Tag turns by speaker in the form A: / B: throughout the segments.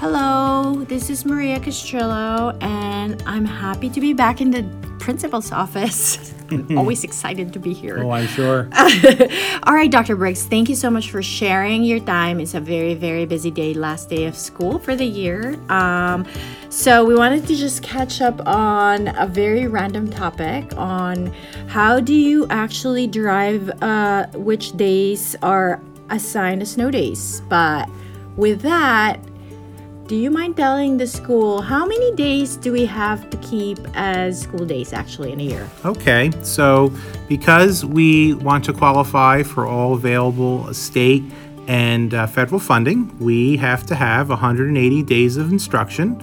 A: Hello, this is Maria Castrillo, and I'm happy to be back in the principal's office. I'm always excited to be here.
B: Oh, I'm sure.
A: All right, Dr. Briggs, thank you so much for sharing your time. It's a very, very busy day, last day of school for the year. Um, so, we wanted to just catch up on a very random topic on how do you actually drive uh, which days are assigned as snow days. But with that, do you mind telling the school how many days do we have to keep as school days actually in a year?
B: Okay, so because we want to qualify for all available state and uh, federal funding, we have to have 180 days of instruction,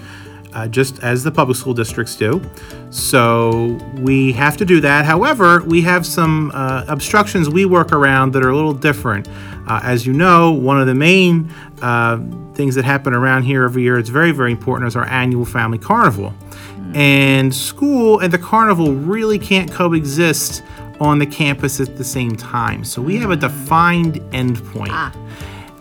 B: uh, just as the public school districts do. So we have to do that. However, we have some uh, obstructions we work around that are a little different. Uh, as you know, one of the main uh, things that happen around here every year, it's very, very important, is our annual family carnival. And school and the carnival really can't coexist on the campus at the same time. So we have a defined endpoint.
A: Ah,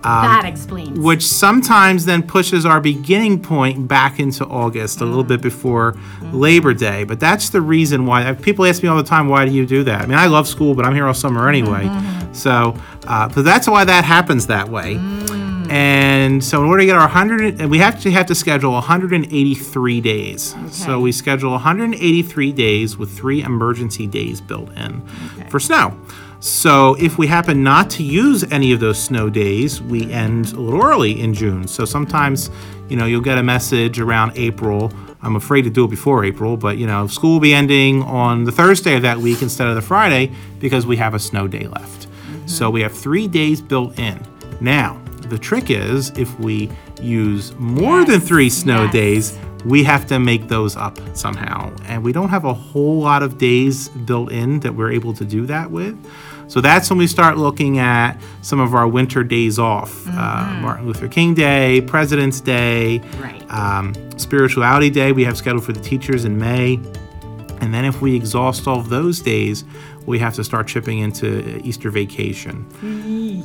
A: um, that explains.
B: which sometimes then pushes our beginning point back into August, a little mm. bit before Labor Day. But that's the reason why uh, people ask me all the time, why do you do that? I mean, I love school, but I'm here all summer anyway. Mm-hmm. So, uh, but that's why that happens that way. And so, in order to get our 100, and we actually have to schedule 183 days. So, we schedule 183 days with three emergency days built in for snow. So, if we happen not to use any of those snow days, we end a little early in June. So, sometimes, you know, you'll get a message around April. I'm afraid to do it before April, but you know, school will be ending on the Thursday of that week instead of the Friday because we have a snow day left. So, we have three days built in. Now, the trick is if we use more than three snow
A: yes.
B: days, we have to make those up somehow. And we don't have a whole lot of days built in that we're able to do that with. So that's when we start looking at some of our winter days off uh, Martin Luther King Day, President's Day,
A: Right.
B: um, Spirituality Day, we have scheduled for the teachers in May. And then if we exhaust all of those days, we have to start chipping into Easter vacation.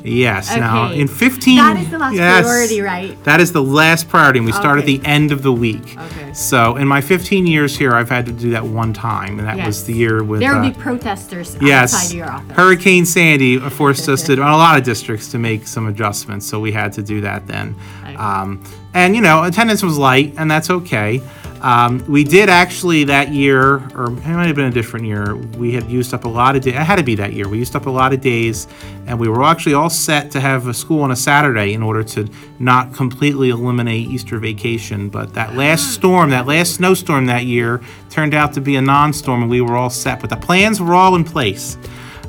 B: Yes. Now, in 15.
A: That is the last
B: yes,
A: priority, right?
B: That is the last priority, and we start at the end of the week.
A: Okay.
B: So, in my 15 years here, I've had to do that one time, and that was the year with.
A: there will
B: uh,
A: be protesters
B: Yes,
A: outside your office.
B: Hurricane Sandy forced us to, on a lot of districts, to make some adjustments. So we had to do that then. Um, and you know, attendance was light, and that's okay. Um, we did actually that year, or it might have been a different year. We had used up a lot of days. It had to be that year. We used up a lot of days, and we were actually all set to have a school on a Saturday in order to not completely eliminate Easter vacation. But that last storm, that last snowstorm that year, turned out to be a non-storm, and we were all set. But the plans were all in place.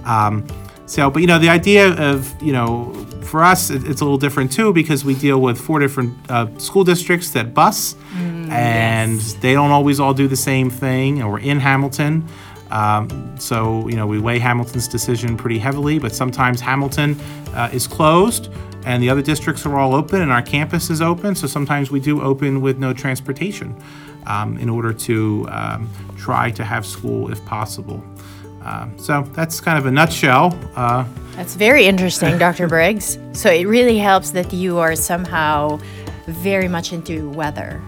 B: Um, so, but you know, the idea of, you know, for us, it's a little different too because we deal with four different uh, school districts that bus, and they don't always all do the same thing. And we're in Hamilton. Um, so, you know, we weigh Hamilton's decision pretty heavily, but sometimes Hamilton uh, is closed and the other districts are all open and our campus is open. So sometimes we do open with no transportation um, in order to um, try to have school if possible. Um, so that's kind of a nutshell. Uh,
A: That's very interesting, Dr. Briggs. So it really helps that you are somehow very much into weather,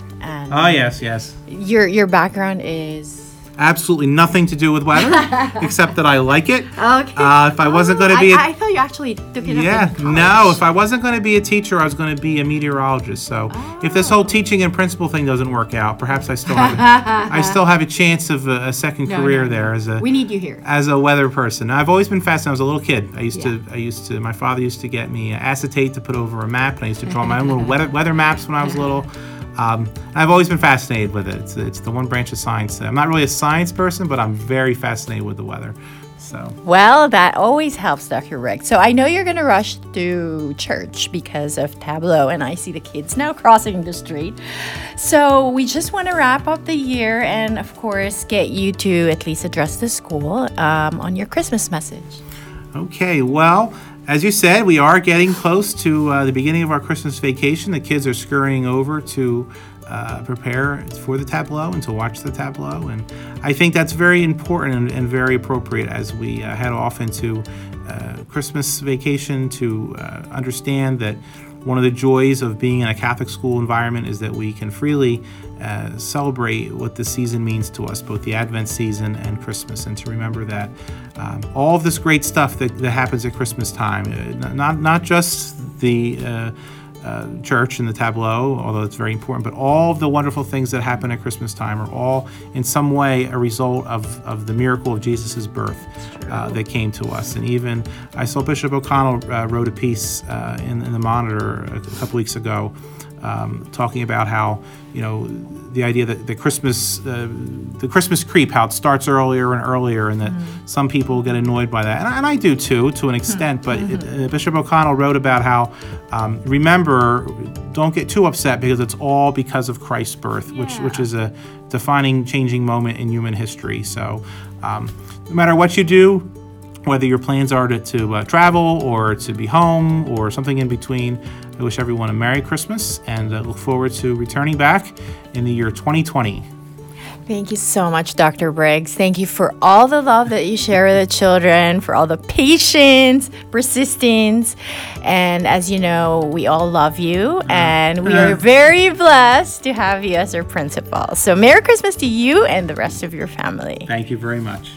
B: oh, yes, yes.
A: your your background is
B: Absolutely nothing to do with weather, except that I like it.
A: okay.
B: Uh, if I wasn't going to be, a-
A: I, I thought you actually took it.
B: yeah,
A: up in
B: no.
A: college.
B: If I wasn't going to be a teacher, I was going to be a meteorologist. So, if this whole teaching and principal thing doesn't work out, perhaps I still have, a, I still have a chance of a, a second
A: No,
B: career
A: no,
B: there as a
A: we need you here.
B: as a weather person. I've always been fascinated. I was a little kid. I used to, I used to, my father used to get me acetate to put over a map, and I used to draw my own little weather, weather maps when I was little. Um, I've always been fascinated with it. It's, it's the one branch of science. I'm not really a science person, but I'm very fascinated with the weather. So,
A: Well, that always helps, Dr. Rick. So I know you're going to rush to church because of Tableau, and I see the kids now crossing the street. So we just want to wrap up the year and, of course, get you to at least address the school um, on your Christmas message.
B: Okay, well, as you said, we are getting close to uh, the beginning of our Christmas vacation. The kids are scurrying over to uh, prepare for the tableau and to watch the tableau. And I think that's very important and, and very appropriate as we uh, head off into uh, Christmas vacation to uh, understand that one of the joys of being in a Catholic school environment is that we can freely uh, celebrate what the season means to us, both the Advent season and Christmas, and to remember that um, all of this great stuff that, that happens at Christmas time, uh, not not just the uh, church and the tableau, although it's very important, but all of the wonderful things that happen at Christmas time are all in some way a result of, of the miracle of Jesus' birth uh, that came to us. And even I saw Bishop O'Connell uh, wrote a piece uh, in, in the Monitor a couple weeks ago um, talking about how you know the idea that the Christmas uh, the Christmas creep how it starts earlier and earlier and that some people get annoyed by that. And I, and I do too to an extent but it, uh, Bishop O'Connell wrote about how um, remember don't get too upset because it's all because of Christ's birth which which is a defining changing moment in human history. So um, no matter what you do whether your plans are to, to uh, travel or to be home or something in between. I wish everyone a Merry Christmas and uh, look forward to returning back in the year 2020.
A: Thank you so much, Dr. Briggs. Thank you for all the love that you share with the children, for all the patience, persistence. And as you know, we all love you, and we are very blessed to have you as our principal. So, Merry Christmas to you and the rest of your family.
B: Thank you very much.